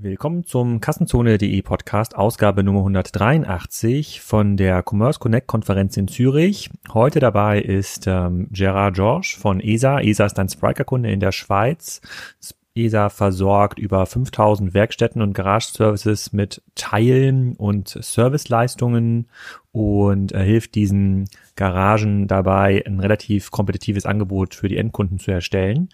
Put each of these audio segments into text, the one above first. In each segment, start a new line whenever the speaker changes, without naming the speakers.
Willkommen zum Kassenzone.de Podcast, Ausgabe Nummer 183 von der Commerce Connect Konferenz in Zürich. Heute dabei ist ähm, Gerard George von ESA. ESA ist ein Spriker-Kunde in der Schweiz. ESA versorgt über 5000 Werkstätten und Garage-Services mit Teilen und Serviceleistungen und äh, hilft diesen Garagen dabei, ein relativ kompetitives Angebot für die Endkunden zu erstellen.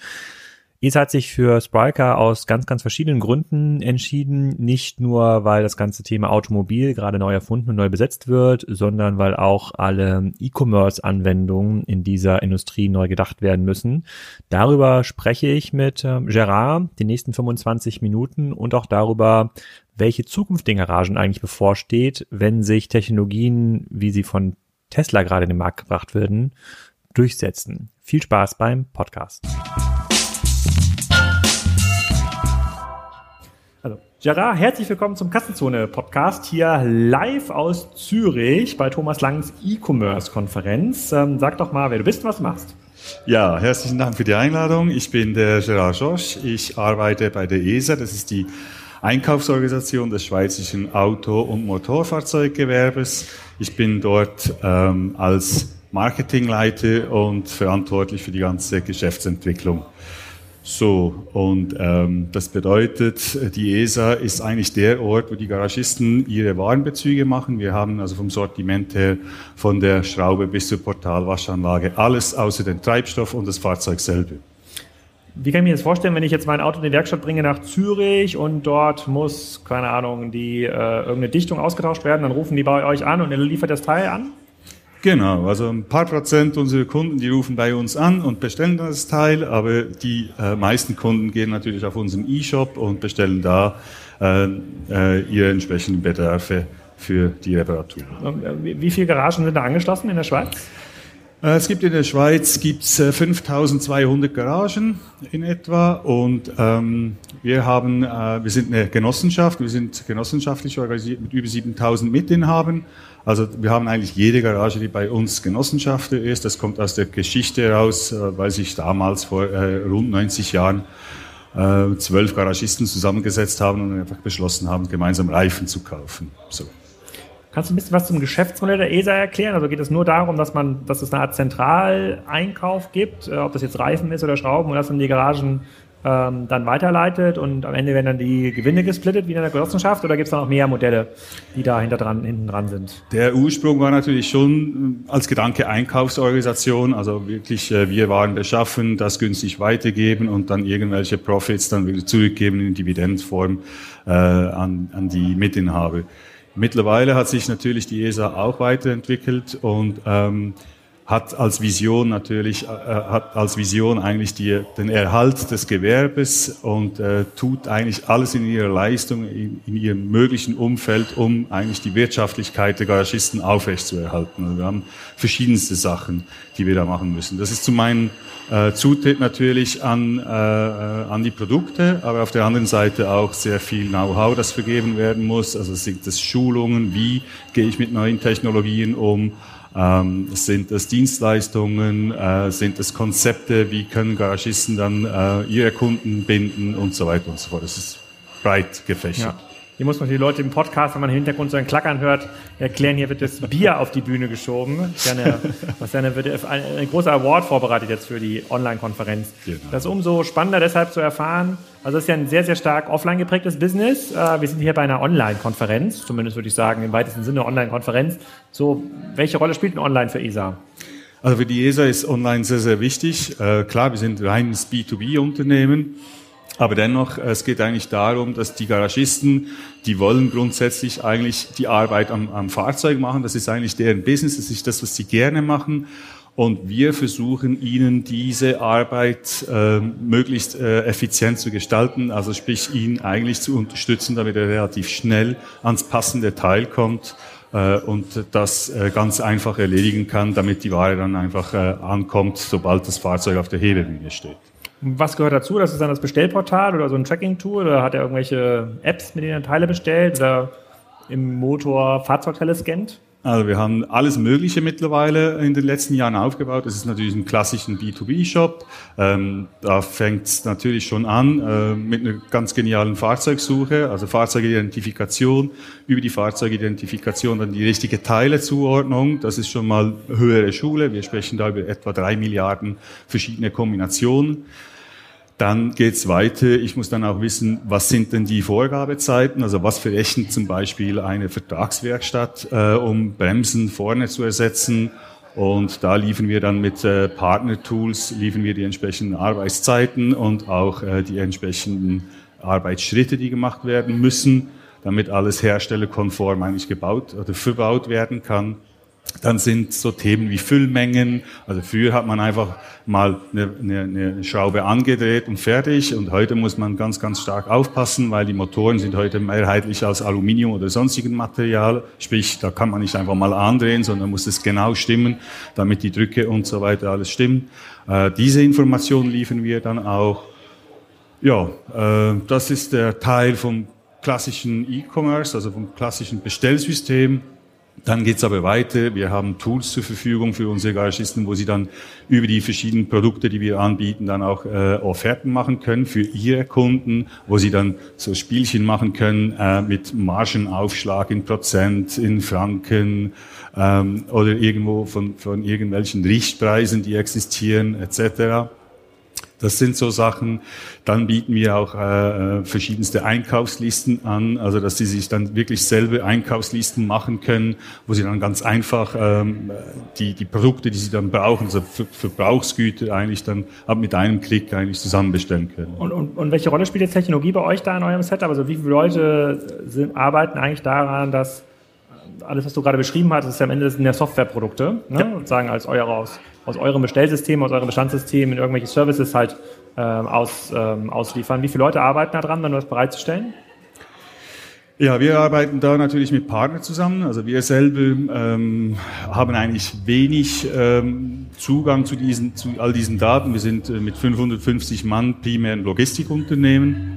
ESA hat sich für Spryker aus ganz, ganz verschiedenen Gründen entschieden. Nicht nur, weil das ganze Thema Automobil gerade neu erfunden und neu besetzt wird, sondern weil auch alle E-Commerce-Anwendungen in dieser Industrie neu gedacht werden müssen. Darüber spreche ich mit äh, Gerard die nächsten 25 Minuten und auch darüber, welche Zukunft den Garagen eigentlich bevorsteht, wenn sich Technologien, wie sie von Tesla gerade in den Markt gebracht werden, durchsetzen. Viel Spaß beim Podcast. Gerard, herzlich willkommen zum Kassenzone-Podcast hier live aus Zürich bei Thomas Langs E-Commerce-Konferenz. Ähm, sag doch mal, wer du bist und was du machst.
Ja, herzlichen Dank für die Einladung. Ich bin der Gerard Josch. Ich arbeite bei der ESA. Das ist die Einkaufsorganisation des schweizerischen Auto- und Motorfahrzeuggewerbes. Ich bin dort ähm, als Marketingleiter und verantwortlich für die ganze Geschäftsentwicklung. So, und ähm, das bedeutet, die ESA ist eigentlich der Ort, wo die Garagisten ihre Warenbezüge machen. Wir haben also vom Sortiment her von der Schraube bis zur Portalwaschanlage alles außer den Treibstoff und das Fahrzeug selber.
Wie kann ich mir das vorstellen, wenn ich jetzt mein Auto in die Werkstatt bringe nach Zürich und dort muss, keine Ahnung, die äh, irgendeine Dichtung ausgetauscht werden, dann rufen die bei euch an und ihr liefert das Teil an?
Genau, also ein paar Prozent unserer Kunden, die rufen bei uns an und bestellen das Teil, aber die äh, meisten Kunden gehen natürlich auf unseren E-Shop und bestellen da äh, äh, ihre entsprechenden Bedarfe für die Reparatur.
Äh, wie viele Garagen sind da angeschlossen in der Schweiz?
Äh, es gibt in der Schweiz gibt's 5200 Garagen in etwa und ähm, wir haben, äh, wir sind eine Genossenschaft, wir sind genossenschaftlich organisiert mit über 7000 Mitinhabern also wir haben eigentlich jede Garage, die bei uns Genossenschafter ist. Das kommt aus der Geschichte heraus, äh, weil sich damals vor äh, rund 90 Jahren äh, zwölf Garagisten zusammengesetzt haben und einfach beschlossen haben, gemeinsam Reifen zu kaufen. So.
Kannst du ein bisschen was zum Geschäftsmodell der ESA erklären? Also geht es nur darum, dass man, dass es eine Art Zentraleinkauf gibt, ob das jetzt Reifen ist oder Schrauben, und dass dann die Garagen ähm, dann weiterleitet und am Ende werden dann die Gewinne gesplittet wie in einer Genossenschaft oder gibt es da noch mehr Modelle, die da hinter dran, hinten dran sind?
Der Ursprung war natürlich schon äh, als Gedanke Einkaufsorganisation, also wirklich äh, wir waren beschaffen, das günstig weitergeben und dann irgendwelche Profits dann wieder zurückgeben in Dividendenform äh, an, an die Mitinhaber. Mittlerweile hat sich natürlich die ESA auch weiterentwickelt und ähm, hat als Vision natürlich, äh, hat als Vision eigentlich die, den Erhalt des Gewerbes und äh, tut eigentlich alles in ihrer Leistung, in, in, ihrem möglichen Umfeld, um eigentlich die Wirtschaftlichkeit der Garagisten aufrechtzuerhalten. Also wir haben verschiedenste Sachen, die wir da machen müssen. Das ist zum einen äh, Zutritt natürlich an, äh, äh an die Produkte, aber auf der anderen Seite auch sehr viel Know-how, das vergeben werden muss. Also sind das Schulungen, wie gehe ich mit neuen Technologien um, ähm, sind es Dienstleistungen? Äh, sind es Konzepte? Wie können Garagisten dann äh, ihre Kunden binden und so weiter und so fort? Das ist breit gefächert. Ja.
Hier muss man die Leute im Podcast, wenn man im Hintergrund so ein Klackern hört, erklären, hier wird das Bier auf die Bühne geschoben. Eine, was eine, wird ein, ein großer Award vorbereitet jetzt für die Online-Konferenz. Genau. Das ist umso spannender deshalb zu erfahren. Also es ist ja ein sehr, sehr stark offline geprägtes Business. Äh, wir sind hier bei einer Online-Konferenz, zumindest würde ich sagen, im weitesten Sinne Online-Konferenz. So, welche Rolle spielt ein Online für ESA?
Also für die ESA ist Online sehr, sehr wichtig. Äh, klar, wir sind reines B2B-Unternehmen. Aber dennoch, es geht eigentlich darum, dass die Garagisten, die wollen grundsätzlich eigentlich die Arbeit am, am Fahrzeug machen. Das ist eigentlich deren Business, das ist das, was sie gerne machen. Und wir versuchen ihnen diese Arbeit äh, möglichst äh, effizient zu gestalten, also sprich ihn eigentlich zu unterstützen, damit er relativ schnell ans passende Teil kommt äh, und das äh, ganz einfach erledigen kann, damit die Ware dann einfach äh, ankommt, sobald das Fahrzeug auf der Hebebühne steht.
Was gehört dazu? Das ist dann das Bestellportal oder so ein Tracking-Tool oder hat er irgendwelche Apps, mit denen er Teile bestellt oder im Motor Fahrzeugteile scannt?
Also wir haben alles Mögliche mittlerweile in den letzten Jahren aufgebaut. Das ist natürlich ein klassischen B2B-Shop. Ähm, da fängt es natürlich schon an äh, mit einer ganz genialen Fahrzeugsuche, also Fahrzeugidentifikation, über die Fahrzeugidentifikation dann die richtige Teilezuordnung. Das ist schon mal höhere Schule. Wir sprechen da über etwa drei Milliarden verschiedene Kombinationen. Dann geht's weiter. Ich muss dann auch wissen, was sind denn die Vorgabezeiten? Also was verrechnet zum Beispiel eine Vertragswerkstatt, äh, um Bremsen vorne zu ersetzen? Und da liefern wir dann mit äh, Partner-Tools, liefern wir die entsprechenden Arbeitszeiten und auch äh, die entsprechenden Arbeitsschritte, die gemacht werden müssen, damit alles herstellerkonform eigentlich gebaut oder verbaut werden kann. Dann sind so Themen wie Füllmengen. Also früher hat man einfach mal eine, eine, eine Schraube angedreht und fertig. Und heute muss man ganz, ganz stark aufpassen, weil die Motoren sind heute mehrheitlich aus Aluminium oder sonstigen Material. Sprich, da kann man nicht einfach mal andrehen, sondern muss es genau stimmen, damit die Drücke und so weiter alles stimmen. Äh, diese Informationen liefern wir dann auch. Ja, äh, das ist der Teil vom klassischen E-Commerce, also vom klassischen Bestellsystem. Dann geht's aber weiter. Wir haben Tools zur Verfügung für unsere Garagisten, wo sie dann über die verschiedenen Produkte, die wir anbieten, dann auch äh, Offerten machen können für ihre Kunden, wo sie dann so Spielchen machen können äh, mit Margenaufschlag in Prozent, in Franken ähm, oder irgendwo von, von irgendwelchen Richtpreisen, die existieren etc. Das sind so Sachen. Dann bieten wir auch äh, äh, verschiedenste Einkaufslisten an, also dass sie sich dann wirklich selber Einkaufslisten machen können, wo sie dann ganz einfach ähm, die, die Produkte, die sie dann brauchen, also Ver Verbrauchsgüter eigentlich dann ab mit einem Klick eigentlich zusammen bestellen können.
Und, und, und welche Rolle spielt jetzt Technologie bei euch da in eurem Setup? Also wie viele Leute sind, arbeiten eigentlich daran, dass alles, was du gerade beschrieben hast, ist ja am Ende sind ja Softwareprodukte, ne? ja. sozusagen als eure aus, aus eurem Bestellsystem, aus eurem Bestandssystem in irgendwelche Services halt ähm, aus, ähm, ausliefern. Wie viele Leute arbeiten da dran, dann das bereitzustellen?
Ja, wir arbeiten da natürlich mit Partnern zusammen. Also wir selber ähm, haben eigentlich wenig ähm, Zugang zu diesen, zu all diesen Daten. Wir sind äh, mit 550 Mann primär ein Logistikunternehmen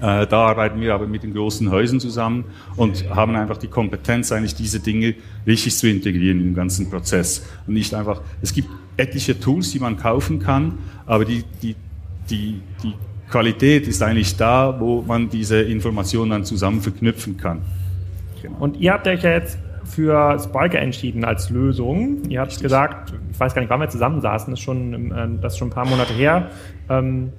da arbeiten wir aber mit den großen Häusern zusammen und haben einfach die Kompetenz, eigentlich diese Dinge richtig zu integrieren im ganzen Prozess. Und nicht einfach, es gibt etliche Tools, die man kaufen kann, aber die, die, die, die Qualität ist eigentlich da, wo man diese Informationen dann zusammen verknüpfen kann.
Genau. Und ihr habt euch ja jetzt für Spiker entschieden als Lösung. Ihr habt gesagt, ich weiß gar nicht, wann wir zusammensaßen, das ist schon, äh, das ist schon ein paar Monate her. Ähm,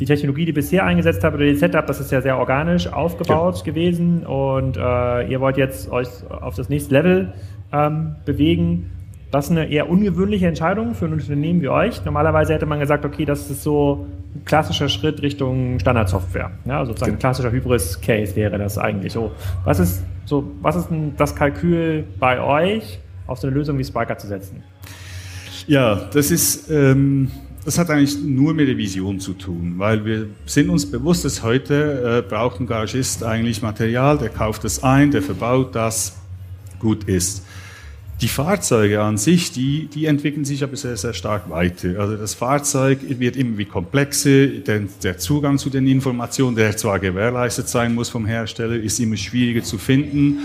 die Technologie, die bisher eingesetzt habt oder die Setup, das ist ja sehr organisch aufgebaut ja. gewesen und äh, ihr wollt jetzt euch auf das nächste Level ähm, bewegen. Das ist eine eher ungewöhnliche Entscheidung für ein Unternehmen wie euch. Normalerweise hätte man gesagt, okay, das ist so ein klassischer Schritt Richtung Standardsoftware. Ja, also sozusagen ein klassischer Hybris-Case wäre das eigentlich so. Was ist so, was ist denn das Kalkül bei euch, auf so eine Lösung wie Spiker zu setzen?
Ja, das ist ähm das hat eigentlich nur mit der Vision zu tun, weil wir sind uns bewusst, dass heute äh, braucht ein Garagist eigentlich Material, der kauft es ein, der verbaut das, gut ist. Die Fahrzeuge an sich, die, die entwickeln sich aber sehr, sehr stark weiter. Also das Fahrzeug wird immer wie komplexer, der, der Zugang zu den Informationen, der zwar gewährleistet sein muss vom Hersteller, ist immer schwieriger zu finden.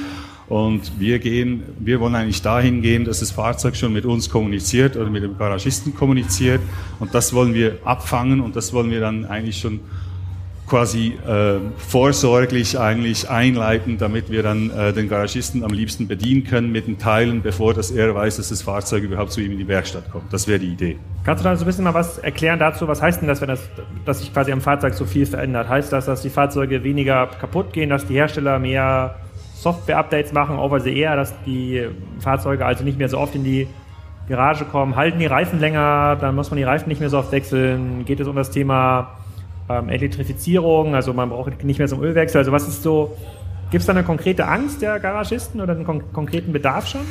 Und wir gehen, wir wollen eigentlich dahin gehen, dass das Fahrzeug schon mit uns kommuniziert oder mit dem Garagisten kommuniziert. Und das wollen wir abfangen und das wollen wir dann eigentlich schon quasi äh, vorsorglich eigentlich einleiten, damit wir dann äh, den Garagisten am liebsten bedienen können mit den Teilen, bevor dass er weiß, dass das Fahrzeug überhaupt zu ihm in die Werkstatt kommt. Das wäre die Idee.
Kannst du da so ein bisschen mal was erklären dazu? Was heißt denn das, wenn das, dass sich quasi am Fahrzeug so viel verändert? Heißt das, dass die Fahrzeuge weniger kaputt gehen, dass die Hersteller mehr Software-Updates machen over the air, dass die Fahrzeuge also nicht mehr so oft in die Garage kommen. Halten die Reifen länger, dann muss man die Reifen nicht mehr so oft wechseln. Geht es um das Thema ähm, Elektrifizierung, also man braucht nicht mehr so einen Ölwechsel. Also was ist so, gibt es da eine konkrete Angst der Garagisten oder einen kon konkreten Bedarf schon?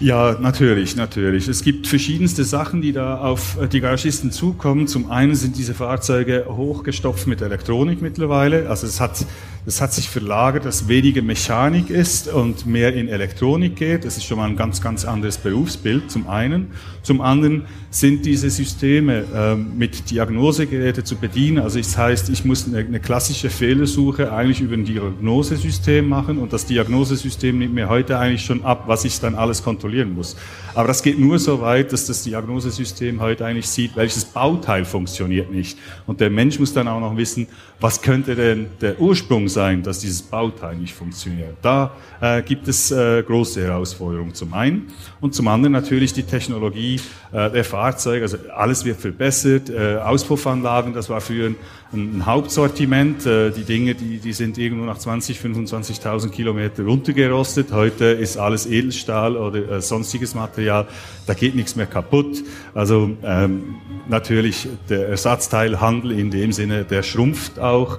Ja, natürlich, natürlich. Es gibt verschiedenste Sachen, die da auf die Garagisten zukommen. Zum einen sind diese Fahrzeuge hochgestopft mit Elektronik mittlerweile. Also es hat es hat sich verlagert, dass weniger Mechanik ist und mehr in Elektronik geht. Das ist schon mal ein ganz, ganz anderes Berufsbild zum einen. Zum anderen sind diese Systeme äh, mit Diagnosegeräte zu bedienen. Also das heißt, ich muss eine, eine klassische Fehlersuche eigentlich über ein Diagnosesystem System machen und das Diagnosesystem nimmt mir heute eigentlich schon ab, was ich dann alles kontrollieren muss. Aber das geht nur so weit, dass das Diagnosesystem heute eigentlich sieht, welches Bauteil funktioniert nicht. Und der Mensch muss dann auch noch wissen, was könnte denn der Ursprung sein, dass dieses Bauteil nicht funktioniert. Da äh, gibt es äh, große Herausforderungen zum einen und zum anderen natürlich die Technologie äh, der Fahrzeuge. Also alles wird verbessert. Äh, Auspuffanlagen, das war früher ein, ein Hauptsortiment. Äh, die Dinge, die, die sind irgendwo nach 20, 25.000 Kilometer runtergerostet. Heute ist alles Edelstahl oder äh, sonstiges Material. Da geht nichts mehr kaputt. Also ähm, natürlich der Ersatzteilhandel in dem Sinne, der schrumpft auch.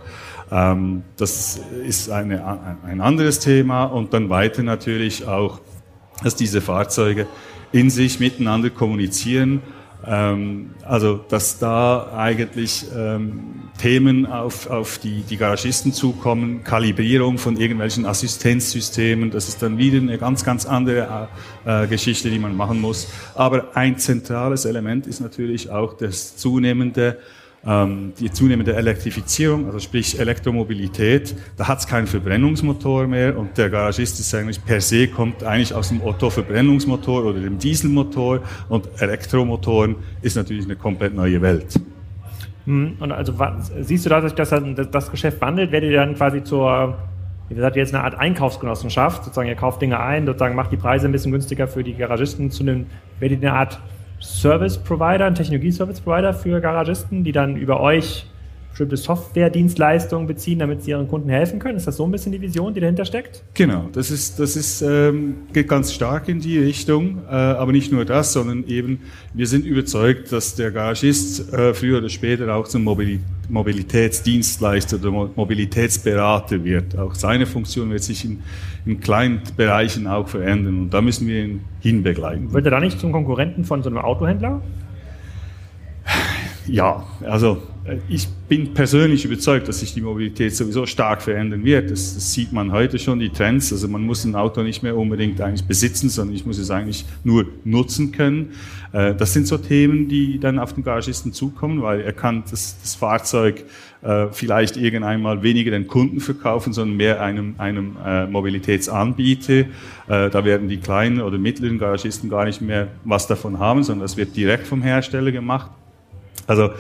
Ähm, das ist eine, ein anderes Thema. Und dann weiter natürlich auch, dass diese Fahrzeuge in sich miteinander kommunizieren. Ähm, also, dass da eigentlich ähm, Themen auf, auf die, die Garagisten zukommen, Kalibrierung von irgendwelchen Assistenzsystemen, das ist dann wieder eine ganz, ganz andere äh, Geschichte, die man machen muss. Aber ein zentrales Element ist natürlich auch das zunehmende die zunehmende Elektrifizierung, also sprich Elektromobilität, da hat es keinen Verbrennungsmotor mehr und der Garagist ist eigentlich per se kommt eigentlich aus dem Otto-Verbrennungsmotor oder dem Dieselmotor und Elektromotoren ist natürlich eine komplett neue Welt.
Hm, und also siehst du, dass sich das, das Geschäft wandelt? Werdet ihr dann quasi zur, wie gesagt, jetzt eine Art Einkaufsgenossenschaft, sozusagen ihr kauft Dinge ein, sozusagen macht die Preise ein bisschen günstiger für die Garagisten zu einem, werdet ihr eine Art Service Provider, ein Technologie-Service Provider für Garagisten, die dann über euch bestimmte Software-Dienstleistungen beziehen, damit sie ihren Kunden helfen können? Ist das so ein bisschen die Vision, die dahinter steckt?
Genau, das ist, das ist, ähm, geht ganz stark in die Richtung, äh, aber nicht nur das, sondern eben, wir sind überzeugt, dass der Garagist äh, früher oder später auch zum Mobil Mobilitätsdienstleister oder Mobilitätsberater wird. Auch seine Funktion wird sich in, in kleinen Bereichen auch verändern und da müssen wir ihn hinbegleiten.
Wird er da nicht zum Konkurrenten von so einem Autohändler?
Ja, also äh, ich bin persönlich überzeugt, dass sich die Mobilität sowieso stark verändern wird. Das, das, sieht man heute schon, die Trends. Also man muss ein Auto nicht mehr unbedingt eigentlich besitzen, sondern ich muss es eigentlich nur nutzen können. Äh, das sind so Themen, die dann auf den Garagisten zukommen, weil er kann das, das Fahrzeug äh, vielleicht irgendeinmal weniger den Kunden verkaufen, sondern mehr einem, einem Mobilitätsanbieter. Da werden die kleinen oder mittleren Garagisten gar nicht mehr was davon haben, sondern das wird direkt vom Hersteller gemacht. Also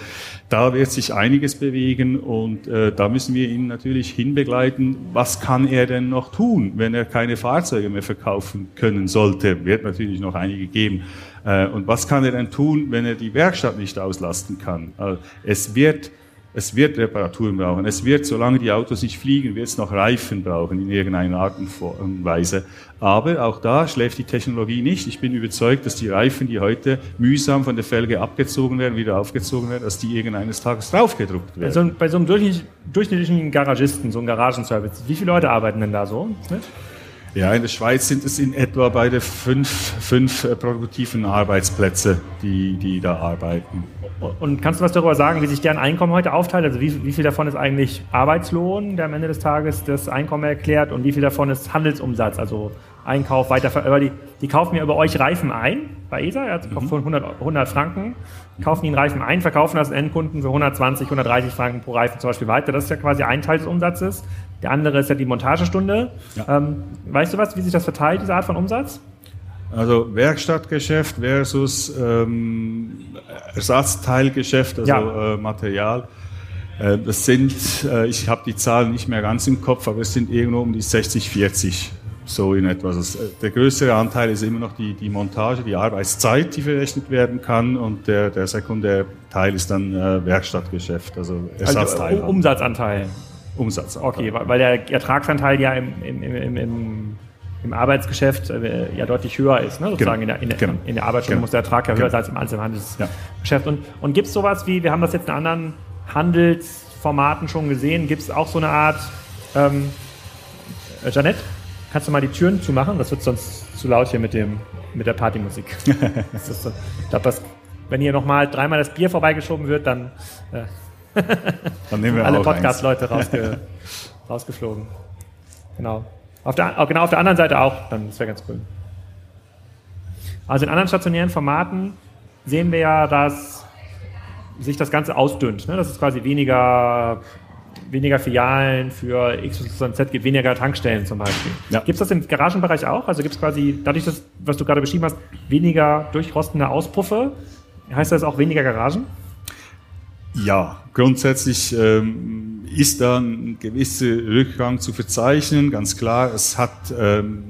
da wird sich einiges bewegen und äh, da müssen wir ihn natürlich hinbegleiten. Was kann er denn noch tun, wenn er keine Fahrzeuge mehr verkaufen können sollte? Wird natürlich noch einige geben. Äh, und was kann er denn tun, wenn er die Werkstatt nicht auslasten kann? Also es wird es wird Reparaturen brauchen. Es wird, solange die Autos nicht fliegen, wird es noch Reifen brauchen in irgendeiner Art und Weise. Aber auch da schläft die Technologie nicht. Ich bin überzeugt, dass die Reifen, die heute mühsam von der Felge abgezogen werden, wieder aufgezogen werden, dass die irgendeines Tages draufgedruckt werden.
Also bei so einem durchschnittlichen Garagisten, so einem Garagenservice, wie viele Leute arbeiten denn da so? Mit?
Ja, in der Schweiz sind es in etwa beide fünf, fünf äh, produktiven Arbeitsplätze, die, die da arbeiten.
Und kannst du was darüber sagen, wie sich deren Einkommen heute aufteilt? Also wie, wie viel davon ist eigentlich Arbeitslohn, der am Ende des Tages das Einkommen erklärt und wie viel davon ist Handelsumsatz, also Einkauf, Weiterver... Die, die kaufen ja über euch Reifen ein, bei ESA, er kauft von 100, 100 Franken, kaufen ihnen Reifen ein, verkaufen das Endkunden für 120, 130 Franken pro Reifen zum Beispiel weiter. Das ist ja quasi ein Teil des Umsatzes. Der andere ist ja die Montagestunde. Ja. Ähm, weißt du was, wie sich das verteilt, diese Art von Umsatz?
Also Werkstattgeschäft versus ähm, Ersatzteilgeschäft, also ja. äh, Material. Äh, das sind, äh, ich habe die Zahlen nicht mehr ganz im Kopf, aber es sind irgendwo um die 60, 40 so in etwa. Also der größere Anteil ist immer noch die, die Montage, die Arbeitszeit, die verrechnet werden kann und der, der Sekundärteil ist dann äh, Werkstattgeschäft, also Ersatzteil.
Also, Umsatzanteil.
Umsatzanteil.
Okay, weil der Ertragsanteil ja im, im, im, im, im Arbeitsgeschäft äh, ja deutlich höher ist. Ne? Sozusagen genau. in, der, in, genau. in der Arbeitsstunde genau. muss der Ertrag ja höher genau. sein als im Einzelhandelsgeschäft. Ja. Und, und gibt es sowas wie, wir haben das jetzt in anderen Handelsformaten schon gesehen, gibt es auch so eine Art, ähm, äh, Janette, kannst du mal die Türen zumachen? Das wird sonst zu laut hier mit, dem, mit der Partymusik. so, ich glaube, wenn hier nochmal dreimal das Bier vorbeigeschoben wird, dann... Äh,
Dann nehmen wir
alle Podcast-Leute rausge rausgeflogen. Genau. Auf der, genau auf der anderen Seite auch, dann das wäre ganz cool. Also in anderen stationären Formaten sehen wir ja, dass sich das Ganze ausdünnt. Ne? Dass es quasi weniger weniger Filialen für X, Y, Z gibt, weniger Tankstellen zum Beispiel. Ja. Gibt es das im Garagenbereich auch? Also gibt es quasi, dadurch, dass, was du gerade beschrieben hast, weniger durchrostende Auspuffe, heißt das auch weniger Garagen?
Ja, grundsätzlich ähm, ist da ein gewisser Rückgang zu verzeichnen, ganz klar. Es hat ähm,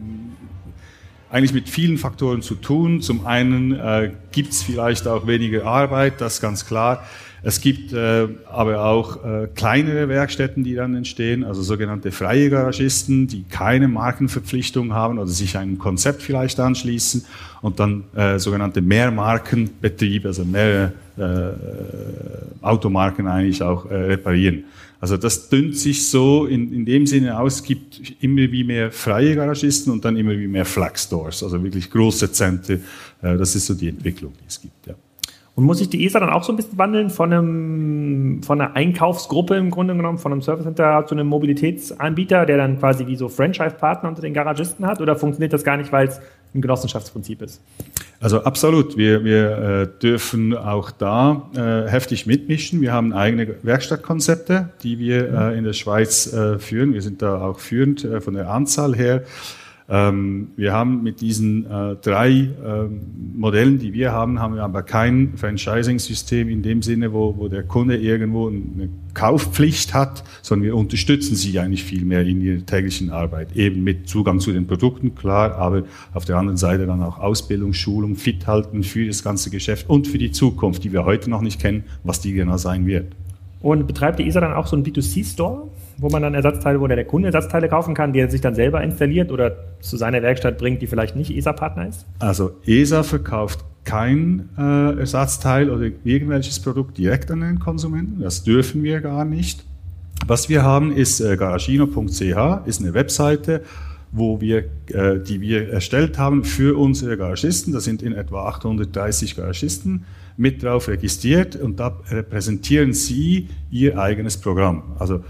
eigentlich mit vielen Faktoren zu tun. Zum einen äh, gibt es vielleicht auch weniger Arbeit, das ist ganz klar. Es gibt äh, aber auch äh, kleinere Werkstätten, die dann entstehen, also sogenannte freie Garagisten, die keine Markenverpflichtung haben oder sich einem Konzept vielleicht anschließen und dann äh, sogenannte Mehrmarkenbetriebe, also mehrere Automarken eigentlich auch äh, reparieren. Also das dünnt sich so in, in dem Sinne aus, es gibt immer wie mehr freie Garagisten und dann immer wie mehr Flag Stores, also wirklich große Zentren. Äh, das ist so die Entwicklung, die es gibt. Ja.
Und muss sich die ESA dann auch so ein bisschen wandeln von, einem, von einer Einkaufsgruppe im Grunde genommen, von einem Service Center zu einem Mobilitätsanbieter, der dann quasi wie so Franchise-Partner unter den Garagisten hat? Oder funktioniert das gar nicht, weil es ein Genossenschaftsprinzip ist?
Also absolut. Wir, wir äh, dürfen auch da äh, heftig mitmischen. Wir haben eigene Werkstattkonzepte, die wir äh, in der Schweiz äh, führen. Wir sind da auch führend äh, von der Anzahl her. Ähm, wir haben mit diesen äh, drei ähm, Modellen, die wir haben, haben wir aber kein Franchising-System in dem Sinne, wo, wo der Kunde irgendwo eine Kaufpflicht hat, sondern wir unterstützen sie eigentlich viel mehr in ihrer täglichen Arbeit. Eben mit Zugang zu den Produkten, klar, aber auf der anderen Seite dann auch Ausbildung, Schulung, fit halten für das ganze Geschäft und für die Zukunft, die wir heute noch nicht kennen, was die genau sein wird.
Und betreibt die ESA dann auch so einen B2C-Store? Wo man dann Ersatzteile, wo der Kunde Ersatzteile kaufen kann, die er sich dann selber installiert oder zu seiner Werkstatt bringt, die vielleicht nicht ESA-Partner ist?
Also ESA verkauft kein äh, Ersatzteil oder irgendwelches Produkt direkt an den Konsumenten. Das dürfen wir gar nicht. Was wir haben, ist äh, garagino.ch, ist eine Webseite, wo wir, äh, die wir erstellt haben für unsere Garagisten. Da sind in etwa 830 Garagisten mit drauf registriert und da repräsentieren sie ihr eigenes Programm. Also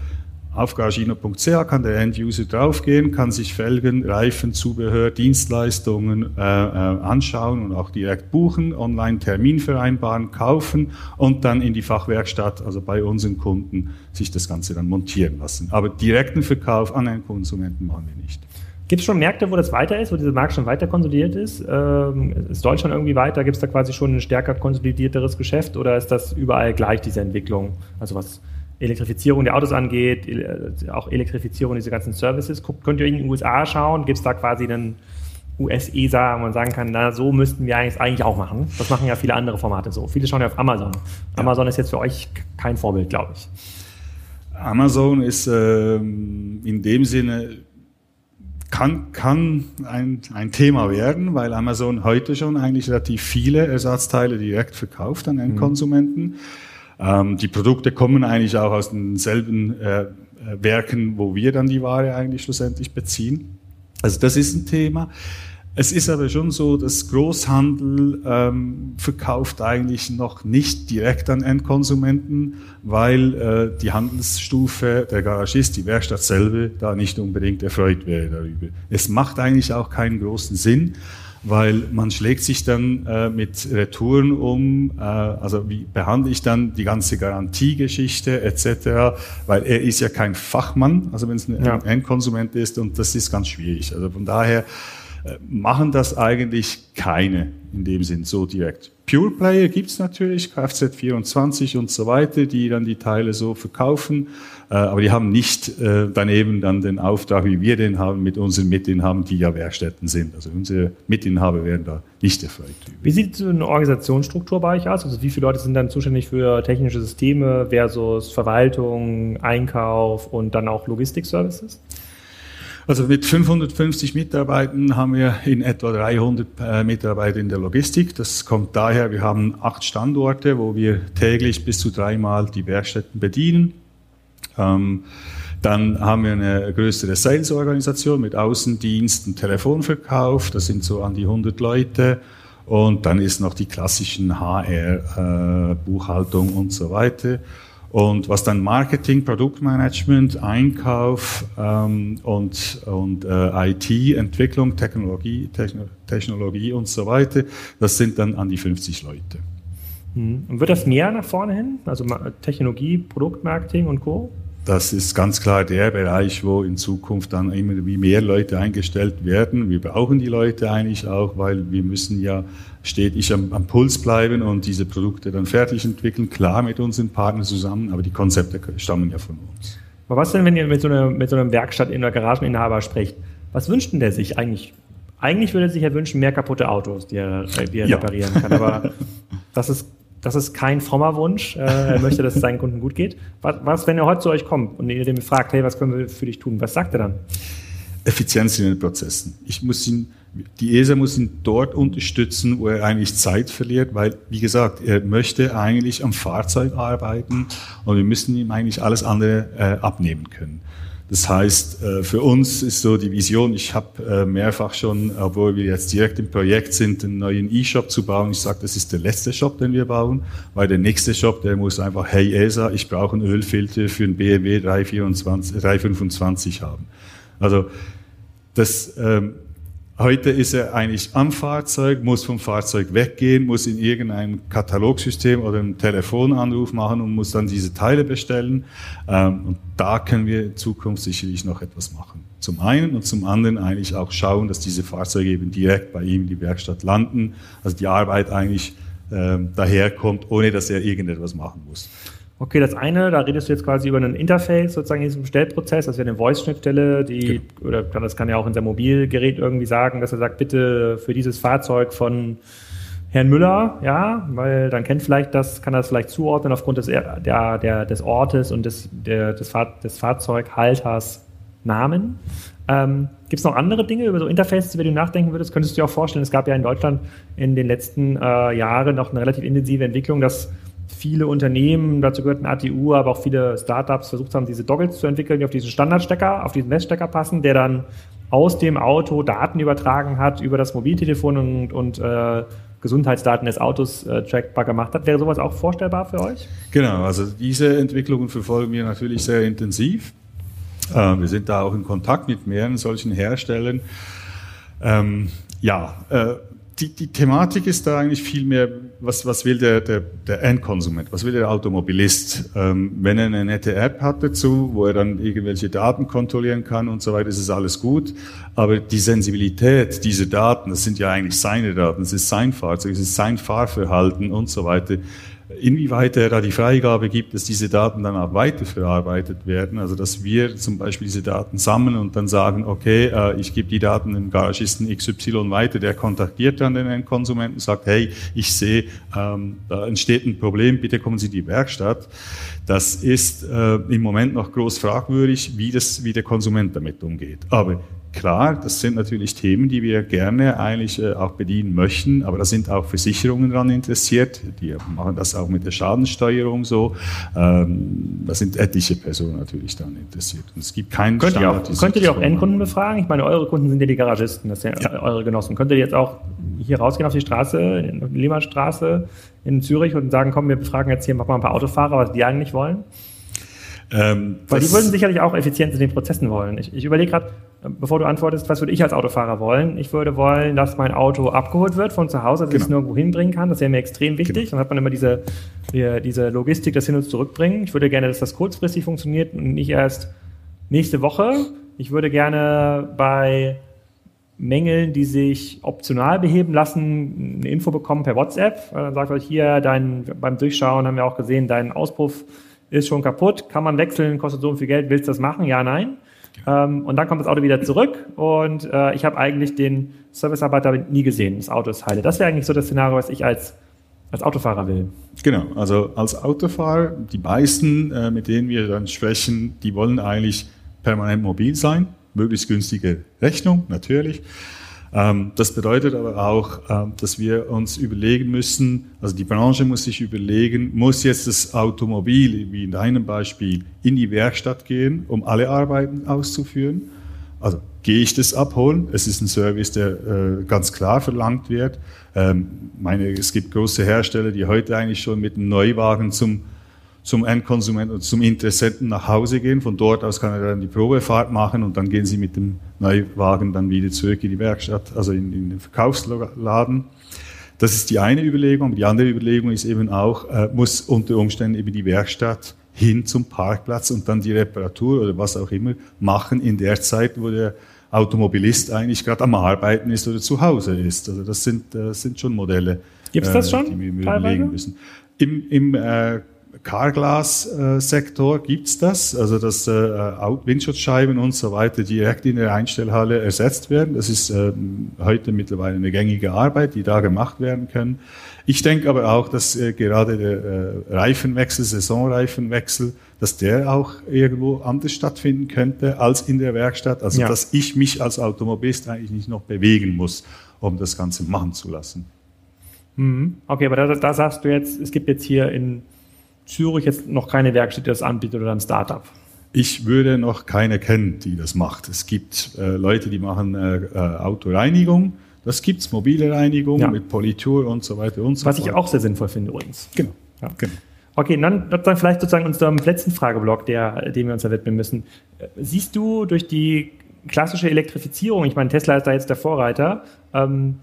auf garagino.ch kann der End-User draufgehen, kann sich Felgen, Reifen, Zubehör, Dienstleistungen äh, äh, anschauen und auch direkt buchen, online Termin vereinbaren, kaufen und dann in die Fachwerkstatt, also bei unseren Kunden, sich das Ganze dann montieren lassen. Aber direkten Verkauf an einen Konsumenten machen wir nicht.
Gibt es schon Märkte, wo das weiter ist, wo dieser Markt schon weiter konsolidiert ist? Ähm, ist Deutschland irgendwie weiter? Gibt es da quasi schon ein stärker konsolidierteres Geschäft oder ist das überall gleich, diese Entwicklung? Also was Elektrifizierung der Autos angeht, äh, auch Elektrifizierung dieser ganzen Services. Guckt, könnt ihr in den USA schauen, gibt es da quasi einen US-ESA, wo man sagen kann, na, so müssten wir eigentlich, eigentlich auch machen. Das machen ja viele andere Formate so. Viele schauen ja auf Amazon. Ja. Amazon ist jetzt für euch kein Vorbild, glaube ich.
Amazon ist ähm, in dem Sinne kann, kann ein, ein Thema werden, weil Amazon heute schon eigentlich relativ viele Ersatzteile direkt verkauft an Endkonsumenten. Mhm. Ähm, die Produkte kommen eigentlich auch aus denselben äh, Werken, wo wir dann die Ware eigentlich schlussendlich beziehen. Also das ist ein Thema. Es ist aber schon so, dass Großhandel ähm, verkauft eigentlich noch nicht direkt an Endkonsumenten, weil äh, die Handelsstufe, der Garagist, die Werkstatt selber da nicht unbedingt erfreut wäre darüber. Es macht eigentlich auch keinen großen Sinn, weil man schlägt sich dann äh, mit Retouren um, äh, also wie behandle ich dann die ganze Garantiegeschichte etc., weil er ist ja kein Fachmann, also wenn es ein ja. Endkonsument ist und das ist ganz schwierig. Also von daher äh, machen das eigentlich keine in dem Sinn so direkt. Pure Player gibt's natürlich, Kfz24 und so weiter, die dann die Teile so verkaufen, aber die haben nicht äh, daneben dann den Auftrag, wie wir den haben mit unseren Mitinhabern, die ja Werkstätten sind. Also unsere Mitinhaber werden da nicht erfreut.
Wie sieht so eine Organisationsstruktur bei euch aus? Also wie viele Leute sind dann zuständig für technische Systeme versus Verwaltung, Einkauf und dann auch Logistikservices?
Also mit 550 Mitarbeitern haben wir in etwa 300 äh, Mitarbeiter in der Logistik. Das kommt daher, wir haben acht Standorte, wo wir täglich bis zu dreimal die Werkstätten bedienen. Ähm, dann haben wir eine größere Sales-Organisation mit Außendienst und Telefonverkauf. Das sind so an die 100 Leute. Und dann ist noch die klassischen HR, äh, Buchhaltung und so weiter. Und was dann Marketing, Produktmanagement, Einkauf ähm, und, und äh, IT, Entwicklung, Technologie, Techno Technologie und so weiter, das sind dann an die 50 Leute.
Hm. Und wird das mehr nach vorne hin? Also Technologie, Produktmarketing und Co.?
Das ist ganz klar der Bereich, wo in Zukunft dann immer wie mehr Leute eingestellt werden. Wir brauchen die Leute eigentlich auch, weil wir müssen ja stetig am, am Puls bleiben und diese Produkte dann fertig entwickeln. Klar mit unseren Partnern zusammen, aber die Konzepte stammen ja von uns.
Aber was denn, wenn ihr mit so, einer, mit so einem Werkstatt in der Garageninhaber sprecht? Was wünscht denn der sich eigentlich? Eigentlich würde er sich ja wünschen, mehr kaputte Autos, die er, die er ja. reparieren kann. Aber das ist das ist kein frommer Wunsch. Äh, er möchte, dass es seinen Kunden gut geht. Was, was, wenn er heute zu euch kommt und ihr dem fragt, hey, was können wir für dich tun? Was sagt er dann?
Effizienz in den Prozessen. Ich muss ihn, die ESA muss ihn dort unterstützen, wo er eigentlich Zeit verliert, weil, wie gesagt, er möchte eigentlich am Fahrzeug arbeiten und wir müssen ihm eigentlich alles andere äh, abnehmen können. Das heißt, äh, für uns ist so die Vision, ich habe äh, mehrfach schon, obwohl wir jetzt direkt im Projekt sind, einen neuen E-Shop zu bauen. Ich sage, das ist der letzte Shop, den wir bauen, weil der nächste Shop, der muss einfach, hey ESA, ich brauche einen Ölfilter für einen BMW 324, 325 haben. Also das ähm, Heute ist er eigentlich am Fahrzeug, muss vom Fahrzeug weggehen, muss in irgendeinem Katalogsystem oder einen Telefonanruf machen und muss dann diese Teile bestellen. Ähm, und da können wir in Zukunft sicherlich noch etwas machen. Zum einen und zum anderen eigentlich auch schauen, dass diese Fahrzeuge eben direkt bei ihm in die Werkstatt landen, also die Arbeit eigentlich ähm, daherkommt, ohne dass er irgendetwas machen muss.
Okay, das eine, da redest du jetzt quasi über ein Interface sozusagen in diesem Bestellprozess, das wäre eine Voice-Schnittstelle, die, genau. oder das kann ja auch in seinem Mobilgerät irgendwie sagen, dass er sagt, bitte für dieses Fahrzeug von Herrn Müller, ja, weil dann kennt vielleicht das, kann er das vielleicht zuordnen aufgrund des, der, der, des Ortes und des, der, des, Fahr des Fahrzeughalters Namen. Ähm, Gibt es noch andere Dinge über so Interfaces, über die du nachdenken würdest? Könntest du dir auch vorstellen, es gab ja in Deutschland in den letzten äh, Jahren noch eine relativ intensive Entwicklung, dass viele Unternehmen, dazu gehört ein ATU, aber auch viele Startups versucht haben, diese Doggles zu entwickeln, die auf diesen Standardstecker, auf diesen Messstecker passen, der dann aus dem Auto Daten übertragen hat über das Mobiltelefon und, und äh, Gesundheitsdaten des Autos äh, trackbar gemacht hat. Wäre sowas auch vorstellbar für euch?
Genau, also diese Entwicklungen verfolgen wir natürlich sehr intensiv. Äh, wir sind da auch in Kontakt mit mehreren solchen Herstellern. Ähm, ja, äh, die, die Thematik ist da eigentlich viel mehr, was, was will der, der, der Endkonsument, was will der Automobilist? Ähm, wenn er eine nette App hat dazu, wo er dann irgendwelche Daten kontrollieren kann und so weiter, ist es alles gut. Aber die Sensibilität dieser Daten, das sind ja eigentlich seine Daten, es ist sein Fahrzeug, es ist sein Fahrverhalten und so weiter, inwieweit er da die Freigabe gibt, dass diese Daten dann auch weiterverarbeitet werden. Also dass wir zum Beispiel diese Daten sammeln und dann sagen, okay, äh, ich gebe die Daten dem Garagisten XY weiter, der kontaktiert dann den Endkonsumenten und sagt, hey, ich sehe, ähm, da entsteht ein Problem, bitte kommen Sie in die Werkstatt. Das ist äh, im Moment noch groß fragwürdig, wie, das, wie der Konsument damit umgeht. Aber Klar, das sind natürlich Themen, die wir gerne eigentlich äh, auch bedienen möchten, aber da sind auch Versicherungen daran interessiert. Die machen das auch mit der Schadensteuerung so. Ähm, da sind etliche Personen natürlich daran interessiert. Und es gibt keinen
könnt ihr auch, Könntet ihr auch Endkunden befragen? Ich meine, eure Kunden sind ja die Garagisten, das sind ja, ja. eure Genossen. Könnt ihr jetzt auch hier rausgehen auf die Straße, in die Lehmannstraße in Zürich und sagen, komm, wir befragen jetzt hier mal ein paar Autofahrer, was die eigentlich wollen? Ähm, Weil die würden sicherlich auch Effizienz in den Prozessen wollen. Ich, ich überlege gerade, bevor du antwortest, was würde ich als Autofahrer wollen? Ich würde wollen, dass mein Auto abgeholt wird von zu Hause, dass genau. ich es nirgendwo hinbringen kann. Das wäre mir extrem wichtig. Genau. Dann hat man immer diese, diese Logistik, das hin und zurückbringen. Ich würde gerne, dass das kurzfristig funktioniert und nicht erst nächste Woche. Ich würde gerne bei Mängeln, die sich optional beheben lassen, eine Info bekommen per WhatsApp. Dann sagt euch hier, dein, beim Durchschauen haben wir auch gesehen, dein Auspuff ist schon kaputt, kann man wechseln, kostet so viel Geld, willst du das machen? Ja, nein. Ähm, und dann kommt das Auto wieder zurück und äh, ich habe eigentlich den Servicearbeiter nie gesehen, das Auto ist heile. Das wäre eigentlich so das Szenario, was ich als, als Autofahrer will.
Genau, also als Autofahrer, die meisten, äh, mit denen wir dann sprechen, die wollen eigentlich permanent mobil sein, möglichst günstige Rechnung, natürlich. Ähm, das bedeutet aber auch, ähm, dass wir uns überlegen müssen, also die Branche muss sich überlegen, muss jetzt das Automobil, wie in deinem Beispiel, in die Werkstatt gehen, um alle Arbeiten auszuführen? Also gehe ich das abholen? Es ist ein Service, der äh, ganz klar verlangt wird. Ähm, meine, es gibt große Hersteller, die heute eigentlich schon mit einem Neuwagen zum zum Endkonsumenten und zum Interessenten nach Hause gehen. Von dort aus kann er dann die Probefahrt machen und dann gehen sie mit dem Neuwagen dann wieder zurück in die Werkstatt, also in, in den Verkaufsladen. Das ist die eine Überlegung. Die andere Überlegung ist eben auch, äh, muss unter Umständen eben die Werkstatt hin zum Parkplatz und dann die Reparatur oder was auch immer machen in der Zeit, wo der Automobilist eigentlich gerade am Arbeiten ist oder zu Hause ist. Also das sind, das sind schon Modelle,
Gibt's das schon,
die wir überlegen müssen. Im, im äh, Carglass-Sektor gibt's das, also dass äh, Windschutzscheiben und so weiter direkt in der Einstellhalle ersetzt werden. Das ist äh, heute mittlerweile eine gängige Arbeit, die da gemacht werden können. Ich denke aber auch, dass äh, gerade der äh, Reifenwechsel, Saisonreifenwechsel, dass der auch irgendwo anders stattfinden könnte als in der Werkstatt. Also ja. dass ich mich als Automobilist eigentlich nicht noch bewegen muss, um das Ganze machen zu lassen.
Mhm. Okay, aber da, da sagst du jetzt, es gibt jetzt hier in Zürich jetzt noch keine Werkstatt, die das anbietet oder ein Startup?
Ich würde noch keine kennen, die das macht. Es gibt äh, Leute, die machen äh, äh, Autoreinigung. Das gibt's, mobile Reinigung ja. mit Politur und so weiter und so
Was fort. Was ich auch sehr sinnvoll finde übrigens.
Genau. Ja. genau.
Okay, dann, dann vielleicht sozusagen unserem letzten Frageblock, der, dem wir uns da widmen müssen. Siehst du durch die klassische Elektrifizierung, ich meine, Tesla ist da jetzt der Vorreiter, ähm,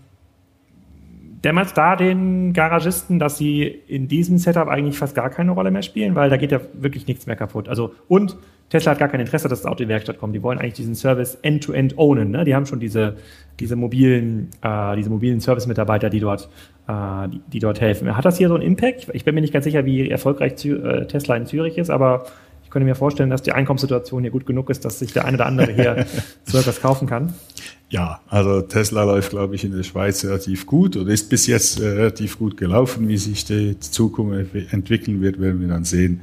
dämmert da den Garagisten, dass sie in diesem Setup eigentlich fast gar keine Rolle mehr spielen, weil da geht ja wirklich nichts mehr kaputt. Also und Tesla hat gar kein Interesse, dass das Auto in die Werkstatt kommt. Die wollen eigentlich diesen Service end-to-end -end ownen. Ne? Die haben schon diese, diese mobilen, äh, diese mobilen Service-Mitarbeiter, die dort, äh, die, die, dort helfen. Hat das hier so einen Impact? Ich bin mir nicht ganz sicher, wie erfolgreich Zü äh, Tesla in Zürich ist, aber könnte mir vorstellen, dass die Einkommenssituation hier gut genug ist, dass sich der eine oder andere hier so etwas kaufen kann.
Ja, also Tesla läuft, glaube ich, in der Schweiz relativ gut oder ist bis jetzt äh, relativ gut gelaufen. Wie sich die Zukunft entwickeln wird, werden wir dann sehen.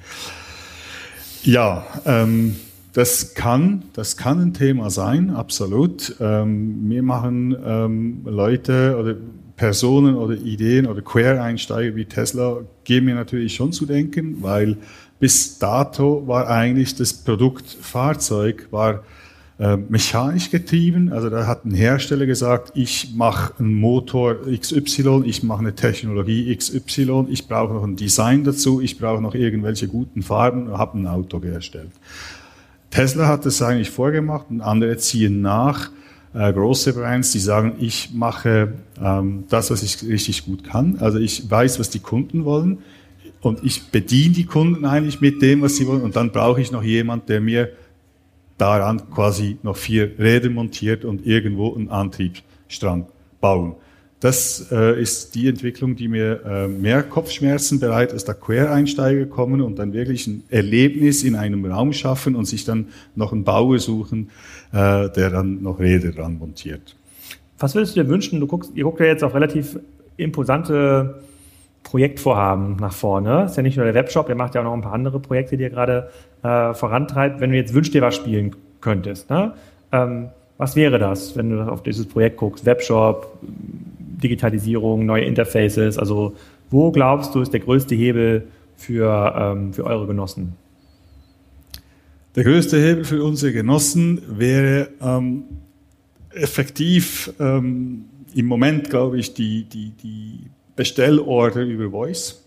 Ja, ähm, das kann, das kann ein Thema sein, absolut. Ähm, mir machen ähm, Leute oder Personen oder Ideen oder Quereinsteiger wie Tesla geben mir natürlich schon zu denken, weil bis dato war eigentlich das Produkt Fahrzeug war äh, mechanisch getrieben. Also da hat ein Hersteller gesagt, ich mache einen Motor XY, ich mache eine Technologie XY, ich brauche noch ein Design dazu, ich brauche noch irgendwelche guten Farben und habe ein Auto hergestellt. Tesla hat das eigentlich vorgemacht und andere ziehen nach. Äh, große Brands, die sagen, ich mache ähm, das, was ich richtig gut kann. Also ich weiß, was die Kunden wollen und ich bediene die Kunden eigentlich mit dem, was sie wollen. Und dann brauche ich noch jemand, der mir daran quasi noch vier Räder montiert und irgendwo einen Antriebsstrang bauen. Das äh, ist die Entwicklung, die mir äh, mehr Kopfschmerzen bereitet, als da Quereinsteiger kommen und dann wirklich ein Erlebnis in einem Raum schaffen und sich dann noch einen Bauer suchen, äh, der dann noch Räder dran montiert.
Was würdest du dir wünschen? Du guckst, ihr guckt ja jetzt auf relativ imposante Projektvorhaben nach vorne. Ist ja nicht nur der Webshop, ihr macht ja auch noch ein paar andere Projekte, die ihr gerade äh, vorantreibt. Wenn du jetzt wünschst dir was spielen könntest, ne? Ähm, was wäre das, wenn du auf dieses Projekt guckst? Webshop, Digitalisierung, neue Interfaces. Also wo glaubst du ist der größte Hebel für, ähm, für eure Genossen?
Der größte Hebel für unsere Genossen wäre ähm, effektiv ähm, im Moment, glaube ich, die, die, die Bestellorder über Voice.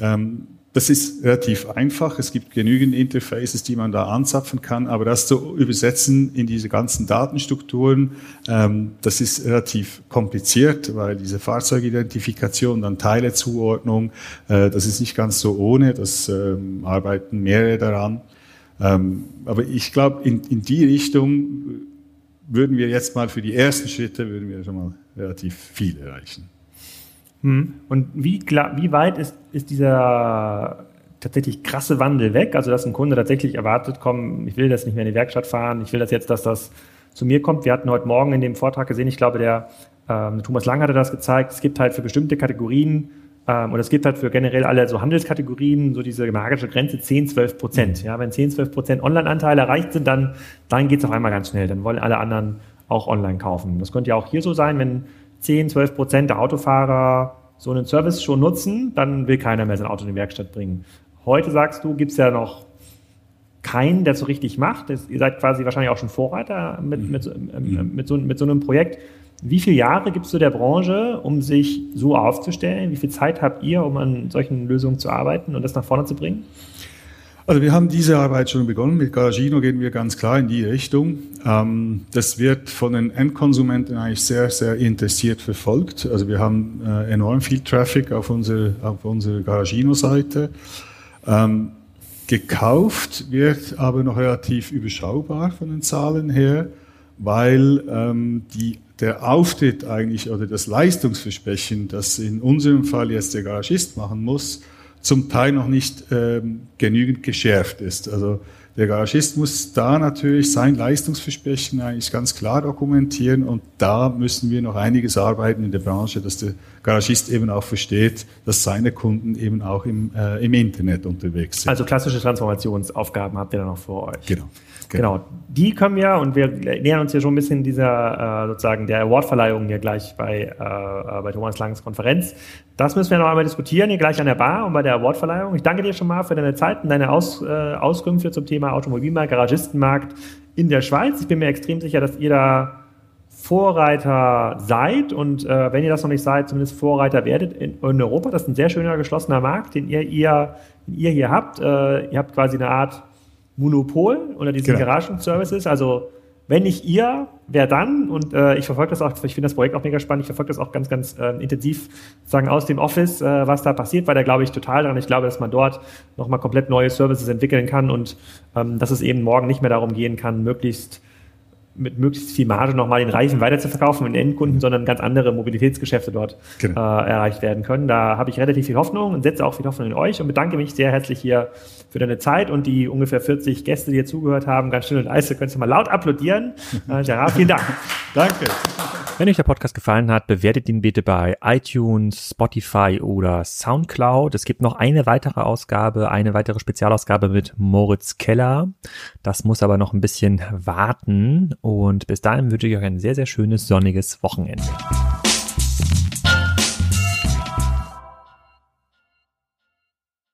Ähm, das ist relativ einfach. Es gibt genügend Interfaces, die man da anzapfen kann, aber das zu übersetzen in diese ganzen Datenstrukturen, ähm, das ist relativ kompliziert, weil diese Fahrzeugidentifikation, dann Teilezuordnung, äh, das ist nicht ganz so ohne. Das ähm, arbeiten mehrere daran. Ähm, aber ich glaube, in, in die Richtung würden wir jetzt mal für die ersten Schritte würden wir schon mal relativ viel erreichen.
Hm. Und wie, wie weit ist, ist dieser tatsächlich krasse Wandel weg? Also, dass ein Kunde tatsächlich erwartet, komm, ich will das nicht mehr in die Werkstatt fahren, ich will das jetzt, dass das zu mir kommt. Wir hatten heute Morgen in dem Vortrag gesehen, ich glaube, der ähm, Thomas Lang hatte das gezeigt, es gibt halt für bestimmte Kategorien ähm, und es gibt halt für generell alle so Handelskategorien so diese magische Grenze 10, 12 Prozent. Ja, wenn 10, 12 Prozent Online-Anteile erreicht sind, dann, dann geht es auf einmal ganz schnell. Dann wollen alle anderen auch online kaufen. Das könnte ja auch hier so sein, wenn 10, 12 Prozent der Autofahrer so einen Service schon nutzen, dann will keiner mehr sein Auto in die Werkstatt bringen. Heute sagst du, gibt es ja noch keinen, der so richtig macht. ihr seid quasi wahrscheinlich auch schon Vorreiter mit, mhm. mit, ähm, mit, so, mit so einem Projekt. Wie viele Jahre gibst du der Branche, um sich so aufzustellen? Wie viel Zeit habt ihr, um an solchen Lösungen zu arbeiten und das nach vorne zu bringen?
Also wir haben diese Arbeit schon begonnen. Mit Garagino gehen wir ganz klar in die Richtung. Ähm, das wird von den Endkonsumenten eigentlich sehr, sehr interessiert verfolgt. Also wir haben äh, enorm viel Traffic auf unsere, auf unsere Garagino-Seite. Ähm, gekauft wird aber noch relativ überschaubar von den Zahlen her, weil ähm, die, der Auftritt eigentlich oder das Leistungsversprechen, das in unserem Fall jetzt der Garagist machen muss, zum Teil noch nicht ähm, genügend geschärft ist. Also der Garagist muss da natürlich sein Leistungsversprechen eigentlich ganz klar dokumentieren und da müssen wir noch einiges arbeiten in der Branche, dass der Garagist eben auch versteht, dass seine Kunden eben auch im, äh, im Internet unterwegs sind.
Also klassische Transformationsaufgaben habt ihr dann noch vor euch.
Genau.
Genau. genau. Die können wir, und wir nähern uns hier schon ein bisschen dieser, äh, sozusagen der Awardverleihung hier gleich bei, äh, äh, bei Thomas Langes Konferenz. Das müssen wir noch einmal diskutieren, hier gleich an der Bar und bei der Awardverleihung. Ich danke dir schon mal für deine Zeit und deine Aus, äh, Auskünfte zum Thema Automobilmarkt, Garagistenmarkt in der Schweiz. Ich bin mir extrem sicher, dass ihr da Vorreiter seid und äh, wenn ihr das noch nicht seid, zumindest Vorreiter werdet in, in Europa. Das ist ein sehr schöner geschlossener Markt, den ihr, ihr, den ihr hier habt. Äh, ihr habt quasi eine Art Monopol oder diese genau. Garagen-Services. Also wenn nicht ihr, wer dann? Und äh, ich verfolge das auch, ich finde das Projekt auch mega spannend, ich verfolge das auch ganz, ganz äh, intensiv sagen aus dem Office, äh, was da passiert, weil da glaube ich total dran. Ich glaube, dass man dort nochmal komplett neue Services entwickeln kann und ähm, dass es eben morgen nicht mehr darum gehen kann, möglichst mit möglichst viel Marge nochmal den Reichen weiterzuverkaufen und den Endkunden, sondern ganz andere Mobilitätsgeschäfte dort genau. äh, erreicht werden können. Da habe ich relativ viel Hoffnung und setze auch viel Hoffnung in euch und bedanke mich sehr herzlich hier für deine Zeit und die ungefähr 40 Gäste, die hier zugehört haben. Ganz schön und leise, könnt ihr mal laut applaudieren. Äh, Gerard, vielen Dank.
Danke.
Wenn euch der Podcast gefallen hat, bewertet ihn bitte bei iTunes, Spotify oder Soundcloud. Es gibt noch eine weitere Ausgabe, eine weitere Spezialausgabe mit Moritz Keller. Das muss aber noch ein bisschen warten. Und bis dahin wünsche ich euch ein sehr, sehr schönes sonniges Wochenende.